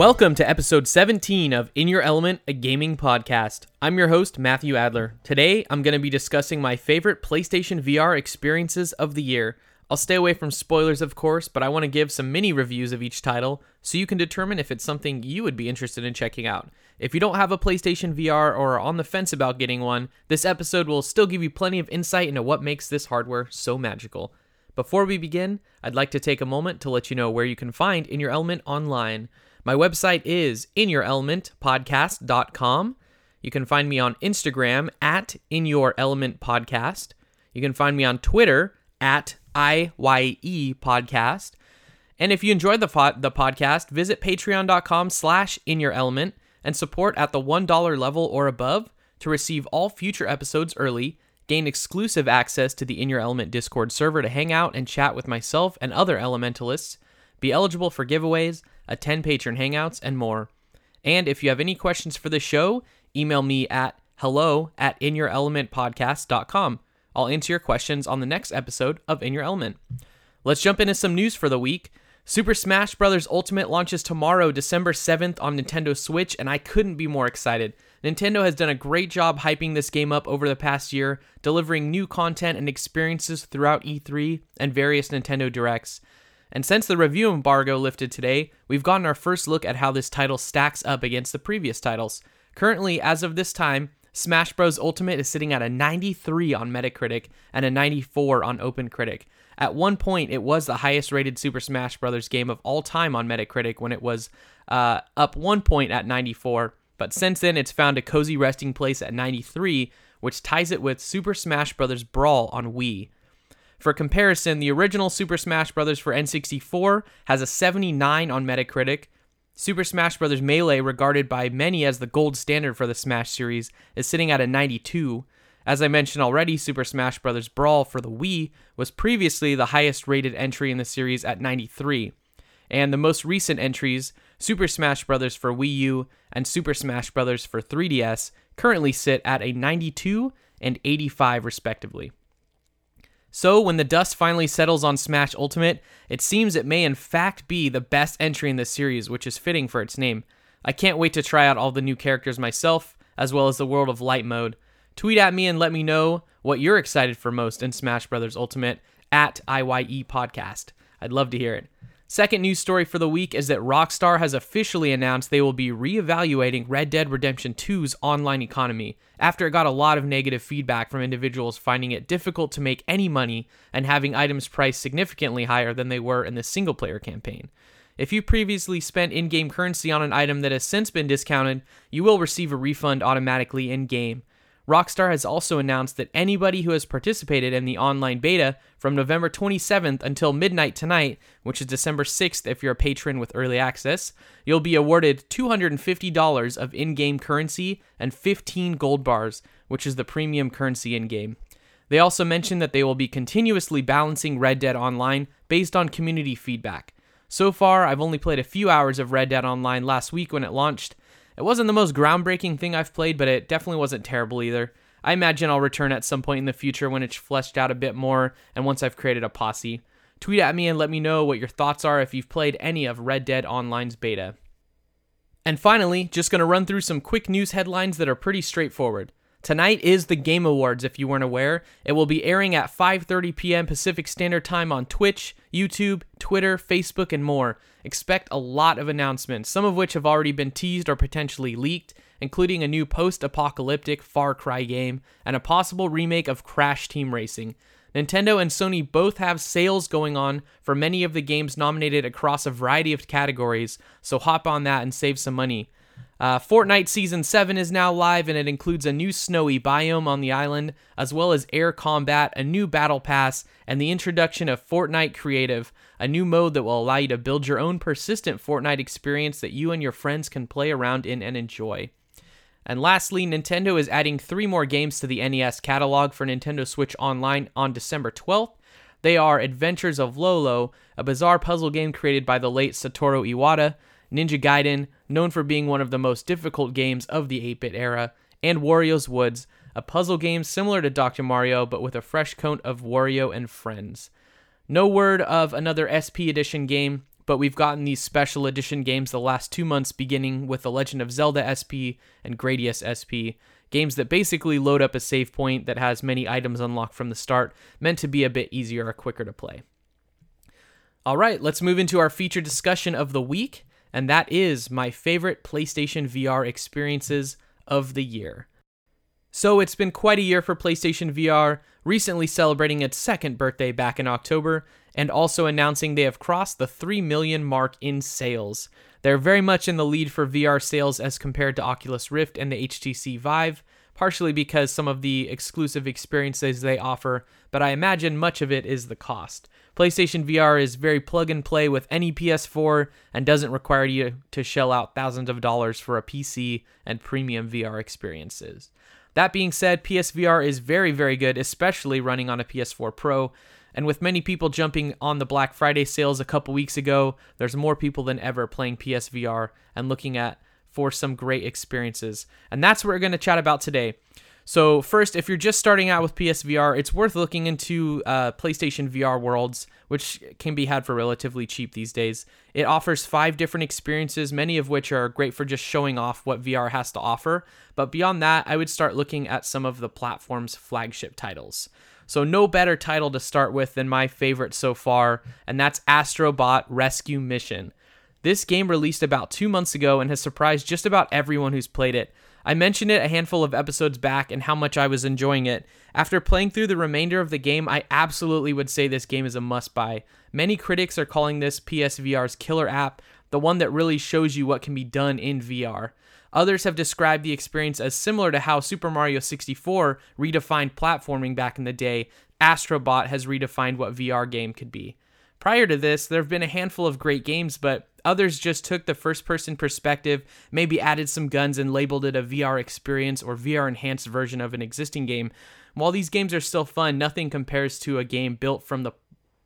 Welcome to episode 17 of In Your Element, a gaming podcast. I'm your host, Matthew Adler. Today, I'm going to be discussing my favorite PlayStation VR experiences of the year. I'll stay away from spoilers, of course, but I want to give some mini reviews of each title so you can determine if it's something you would be interested in checking out. If you don't have a PlayStation VR or are on the fence about getting one, this episode will still give you plenty of insight into what makes this hardware so magical. Before we begin, I'd like to take a moment to let you know where you can find In Your Element online. My website is inyourelementpodcast.com. You can find me on Instagram at In Your Element Podcast. You can find me on Twitter at IYE Podcast. And if you enjoyed the, the podcast, visit patreon.com slash in your element and support at the $1 level or above to receive all future episodes early, gain exclusive access to the In Your Element Discord server to hang out and chat with myself and other elementalists, be eligible for giveaways, attend patron hangouts, and more. And if you have any questions for the show, email me at hello at inyourelementpodcast.com. I'll answer your questions on the next episode of In Your Element. Let's jump into some news for the week. Super Smash Bros. Ultimate launches tomorrow, December 7th on Nintendo Switch, and I couldn't be more excited. Nintendo has done a great job hyping this game up over the past year, delivering new content and experiences throughout E3 and various Nintendo Directs. And since the review embargo lifted today, we've gotten our first look at how this title stacks up against the previous titles. Currently, as of this time, Smash Bros. Ultimate is sitting at a 93 on Metacritic and a 94 on OpenCritic. At one point, it was the highest rated Super Smash Bros. game of all time on Metacritic when it was uh, up one point at 94, but since then it's found a cozy resting place at 93, which ties it with Super Smash Bros. Brawl on Wii. For comparison, the original Super Smash Bros. for N64 has a 79 on Metacritic, Super Smash Bros. Melee, regarded by many as the gold standard for the Smash series, is sitting at a 92. As I mentioned already, Super Smash Bros. Brawl for the Wii was previously the highest rated entry in the series at 93. And the most recent entries, Super Smash Bros. for Wii U and Super Smash Bros. for 3DS, currently sit at a 92 and 85 respectively. So, when the dust finally settles on Smash Ultimate, it seems it may in fact be the best entry in the series, which is fitting for its name. I can't wait to try out all the new characters myself, as well as the World of Light mode. Tweet at me and let me know what you're excited for most in Smash Bros. Ultimate at IYE Podcast. I'd love to hear it. Second news story for the week is that Rockstar has officially announced they will be reevaluating Red Dead Redemption 2's online economy after it got a lot of negative feedback from individuals finding it difficult to make any money and having items priced significantly higher than they were in the single player campaign. If you previously spent in game currency on an item that has since been discounted, you will receive a refund automatically in game. Rockstar has also announced that anybody who has participated in the online beta from November 27th until midnight tonight, which is December 6th if you're a patron with early access, you'll be awarded $250 of in game currency and 15 gold bars, which is the premium currency in game. They also mentioned that they will be continuously balancing Red Dead Online based on community feedback. So far, I've only played a few hours of Red Dead Online last week when it launched, it wasn't the most groundbreaking thing I've played, but it definitely wasn't terrible either. I imagine I'll return at some point in the future when it's fleshed out a bit more and once I've created a posse. Tweet at me and let me know what your thoughts are if you've played any of Red Dead Online's beta. And finally, just going to run through some quick news headlines that are pretty straightforward. Tonight is the Game Awards if you weren't aware. It will be airing at 5:30 p.m. Pacific Standard Time on Twitch, YouTube, Twitter, Facebook, and more. Expect a lot of announcements, some of which have already been teased or potentially leaked, including a new post-apocalyptic Far Cry game and a possible remake of Crash Team Racing. Nintendo and Sony both have sales going on for many of the games nominated across a variety of categories, so hop on that and save some money. Uh, Fortnite Season 7 is now live and it includes a new snowy biome on the island, as well as air combat, a new battle pass, and the introduction of Fortnite Creative, a new mode that will allow you to build your own persistent Fortnite experience that you and your friends can play around in and enjoy. And lastly, Nintendo is adding three more games to the NES catalog for Nintendo Switch Online on December 12th. They are Adventures of Lolo, a bizarre puzzle game created by the late Satoru Iwata, Ninja Gaiden, known for being one of the most difficult games of the 8 bit era, and Wario's Woods, a puzzle game similar to Dr. Mario but with a fresh coat of Wario and friends. No word of another SP Edition game, but we've gotten these special edition games the last two months, beginning with The Legend of Zelda SP and Gradius SP. Games that basically load up a save point that has many items unlocked from the start, meant to be a bit easier or quicker to play. All right, let's move into our feature discussion of the week, and that is my favorite PlayStation VR experiences of the year. So it's been quite a year for PlayStation VR, recently celebrating its second birthday back in October, and also announcing they have crossed the 3 million mark in sales. They're very much in the lead for VR sales as compared to Oculus Rift and the HTC Vive, partially because some of the exclusive experiences they offer, but I imagine much of it is the cost. PlayStation VR is very plug and play with any PS4 and doesn't require you to shell out thousands of dollars for a PC and premium VR experiences. That being said, PSVR is very, very good, especially running on a PS4 Pro. And with many people jumping on the Black Friday sales a couple weeks ago, there's more people than ever playing PSVR and looking at for some great experiences. And that's what we're going to chat about today. So, first, if you're just starting out with PSVR, it's worth looking into uh, PlayStation VR Worlds, which can be had for relatively cheap these days. It offers five different experiences, many of which are great for just showing off what VR has to offer. But beyond that, I would start looking at some of the platform's flagship titles. So, no better title to start with than my favorite so far, and that's Astrobot Rescue Mission. This game released about two months ago and has surprised just about everyone who's played it. I mentioned it a handful of episodes back and how much I was enjoying it. After playing through the remainder of the game, I absolutely would say this game is a must buy. Many critics are calling this PSVR's killer app, the one that really shows you what can be done in VR. Others have described the experience as similar to how Super Mario 64 redefined platforming back in the day. Astrobot has redefined what VR game could be. Prior to this, there have been a handful of great games, but others just took the first person perspective, maybe added some guns and labeled it a VR experience or VR enhanced version of an existing game. While these games are still fun, nothing compares to a game built from the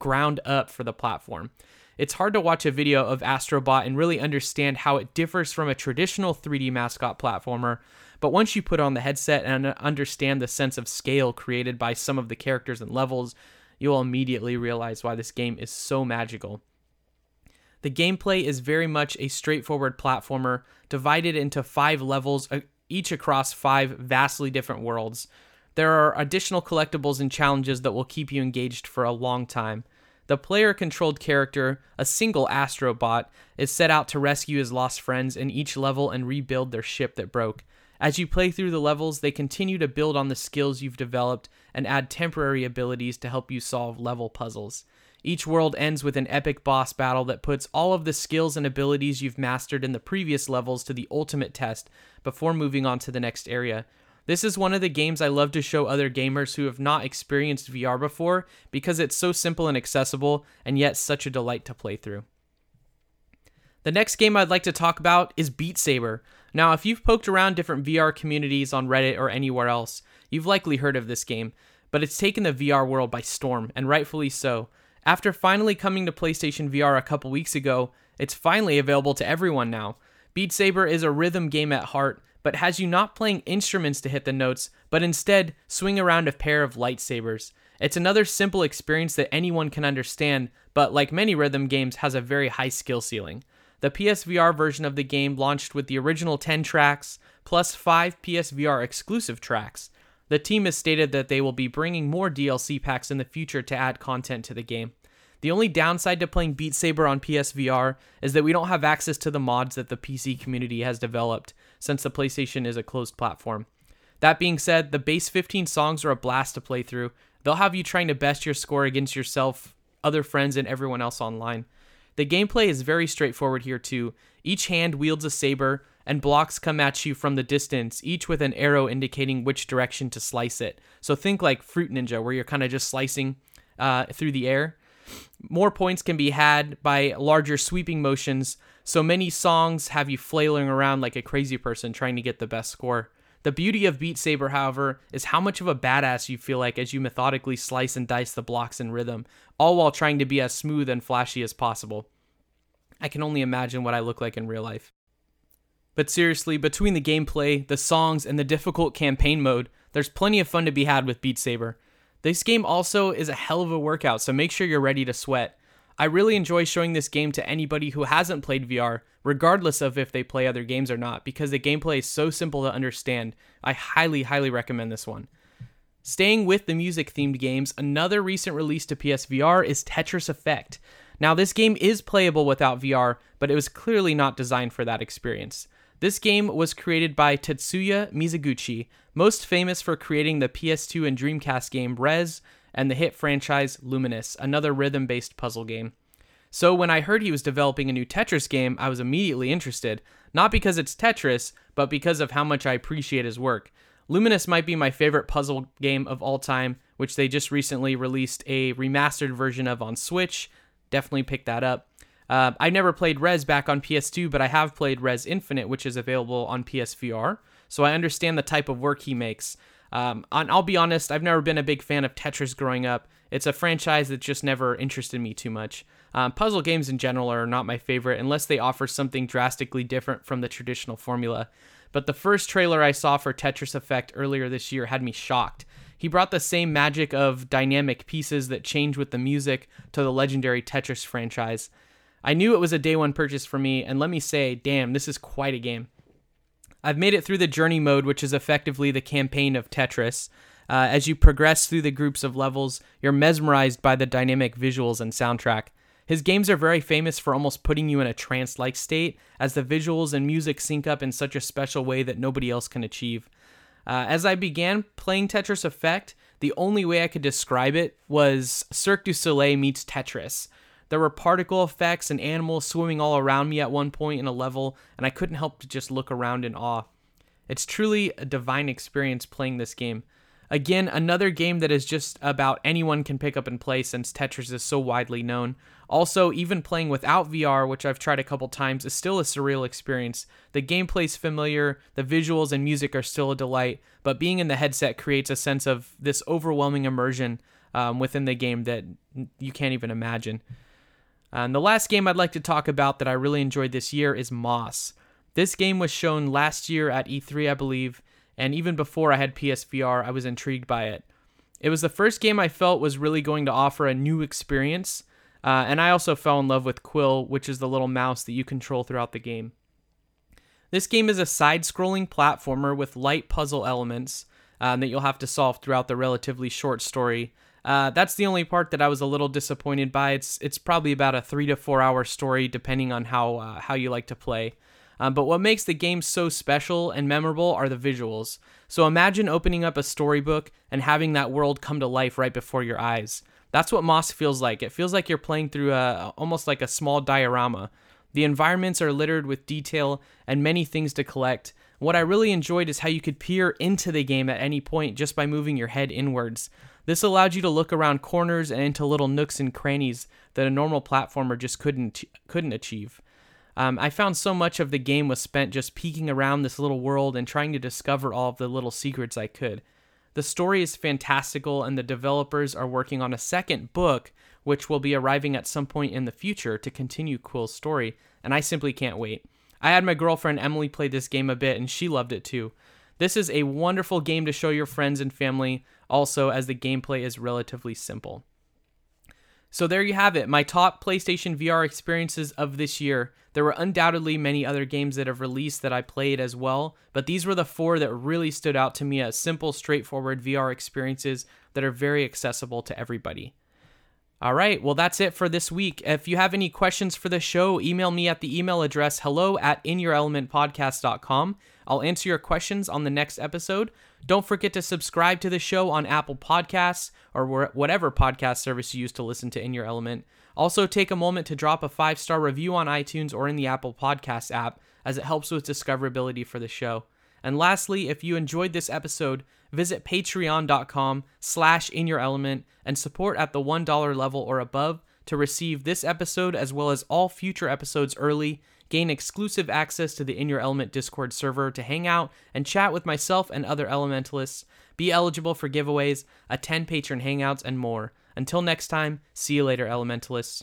ground up for the platform. It's hard to watch a video of Astrobot and really understand how it differs from a traditional 3D mascot platformer, but once you put on the headset and understand the sense of scale created by some of the characters and levels, you'll immediately realize why this game is so magical. The gameplay is very much a straightforward platformer, divided into five levels, uh, each across five vastly different worlds. There are additional collectibles and challenges that will keep you engaged for a long time. The player controlled character, a single astrobot, is set out to rescue his lost friends in each level and rebuild their ship that broke. As you play through the levels, they continue to build on the skills you've developed and add temporary abilities to help you solve level puzzles. Each world ends with an epic boss battle that puts all of the skills and abilities you've mastered in the previous levels to the ultimate test before moving on to the next area. This is one of the games I love to show other gamers who have not experienced VR before because it's so simple and accessible and yet such a delight to play through. The next game I'd like to talk about is Beat Saber. Now, if you've poked around different VR communities on Reddit or anywhere else, you've likely heard of this game, but it's taken the VR world by storm, and rightfully so. After finally coming to PlayStation VR a couple weeks ago, it's finally available to everyone now. Beat Saber is a rhythm game at heart, but has you not playing instruments to hit the notes, but instead swing around a pair of lightsabers. It's another simple experience that anyone can understand, but like many rhythm games, has a very high skill ceiling. The PSVR version of the game launched with the original 10 tracks, plus 5 PSVR exclusive tracks. The team has stated that they will be bringing more DLC packs in the future to add content to the game. The only downside to playing Beat Saber on PSVR is that we don't have access to the mods that the PC community has developed, since the PlayStation is a closed platform. That being said, the base 15 songs are a blast to play through. They'll have you trying to best your score against yourself, other friends, and everyone else online. The gameplay is very straightforward here, too. Each hand wields a saber, and blocks come at you from the distance, each with an arrow indicating which direction to slice it. So think like Fruit Ninja, where you're kind of just slicing uh, through the air. More points can be had by larger sweeping motions, so many songs have you flailing around like a crazy person trying to get the best score. The beauty of Beat Saber, however, is how much of a badass you feel like as you methodically slice and dice the blocks in rhythm, all while trying to be as smooth and flashy as possible. I can only imagine what I look like in real life. But seriously, between the gameplay, the songs, and the difficult campaign mode, there's plenty of fun to be had with Beat Saber. This game also is a hell of a workout, so make sure you're ready to sweat. I really enjoy showing this game to anybody who hasn't played VR, regardless of if they play other games or not, because the gameplay is so simple to understand. I highly, highly recommend this one. Staying with the music themed games, another recent release to PSVR is Tetris Effect. Now, this game is playable without VR, but it was clearly not designed for that experience. This game was created by Tetsuya Mizuguchi, most famous for creating the PS2 and Dreamcast game Rez and the hit franchise Lumines, another rhythm based puzzle game. So when I heard he was developing a new Tetris game, I was immediately interested, not because it's Tetris, but because of how much I appreciate his work. Lumines might be my favorite puzzle game of all time, which they just recently released a remastered version of on Switch. Definitely pick that up. Uh, I never played Rez back on PS2, but I have played Rez Infinite, which is available on PSVR, so I understand the type of work he makes. Um, I'll be honest, I've never been a big fan of Tetris growing up. It's a franchise that just never interested me too much. Um, puzzle games in general are not my favorite unless they offer something drastically different from the traditional formula. But the first trailer I saw for Tetris Effect earlier this year had me shocked. He brought the same magic of dynamic pieces that change with the music to the legendary Tetris franchise. I knew it was a day one purchase for me, and let me say, damn, this is quite a game. I've made it through the journey mode, which is effectively the campaign of Tetris. Uh, as you progress through the groups of levels, you're mesmerized by the dynamic visuals and soundtrack. His games are very famous for almost putting you in a trance like state, as the visuals and music sync up in such a special way that nobody else can achieve. Uh, as I began playing Tetris Effect, the only way I could describe it was Cirque du Soleil meets Tetris. There were particle effects and animals swimming all around me at one point in a level, and I couldn't help to just look around in awe. It's truly a divine experience playing this game. Again, another game that is just about anyone can pick up and play since Tetris is so widely known. Also, even playing without VR, which I've tried a couple times, is still a surreal experience. The gameplay's familiar, the visuals and music are still a delight, but being in the headset creates a sense of this overwhelming immersion um, within the game that you can't even imagine. And the last game I'd like to talk about that I really enjoyed this year is Moss. This game was shown last year at E3, I believe, and even before I had PSVR, I was intrigued by it. It was the first game I felt was really going to offer a new experience, uh, and I also fell in love with Quill, which is the little mouse that you control throughout the game. This game is a side scrolling platformer with light puzzle elements um, that you'll have to solve throughout the relatively short story, uh, that's the only part that I was a little disappointed by. It's it's probably about a three to four hour story, depending on how uh, how you like to play. Um, but what makes the game so special and memorable are the visuals. So imagine opening up a storybook and having that world come to life right before your eyes. That's what Moss feels like. It feels like you're playing through a almost like a small diorama. The environments are littered with detail and many things to collect. What I really enjoyed is how you could peer into the game at any point just by moving your head inwards. This allowed you to look around corners and into little nooks and crannies that a normal platformer just couldn't couldn't achieve. Um, I found so much of the game was spent just peeking around this little world and trying to discover all of the little secrets I could. The story is fantastical, and the developers are working on a second book, which will be arriving at some point in the future to continue Quill's story, and I simply can't wait. I had my girlfriend Emily play this game a bit, and she loved it too. This is a wonderful game to show your friends and family, also, as the gameplay is relatively simple. So, there you have it, my top PlayStation VR experiences of this year. There were undoubtedly many other games that have released that I played as well, but these were the four that really stood out to me as simple, straightforward VR experiences that are very accessible to everybody. All right, well, that's it for this week. If you have any questions for the show, email me at the email address hello at inyourelementpodcast.com. I'll answer your questions on the next episode. Don't forget to subscribe to the show on Apple Podcasts or whatever podcast service you use to listen to In Your Element. Also, take a moment to drop a five star review on iTunes or in the Apple Podcast app, as it helps with discoverability for the show. And lastly, if you enjoyed this episode, visit patreon.com slash in your element and support at the $1 level or above to receive this episode as well as all future episodes early, gain exclusive access to the In Your Element Discord server to hang out and chat with myself and other elementalists, be eligible for giveaways, attend patron hangouts, and more. Until next time, see you later, elementalists.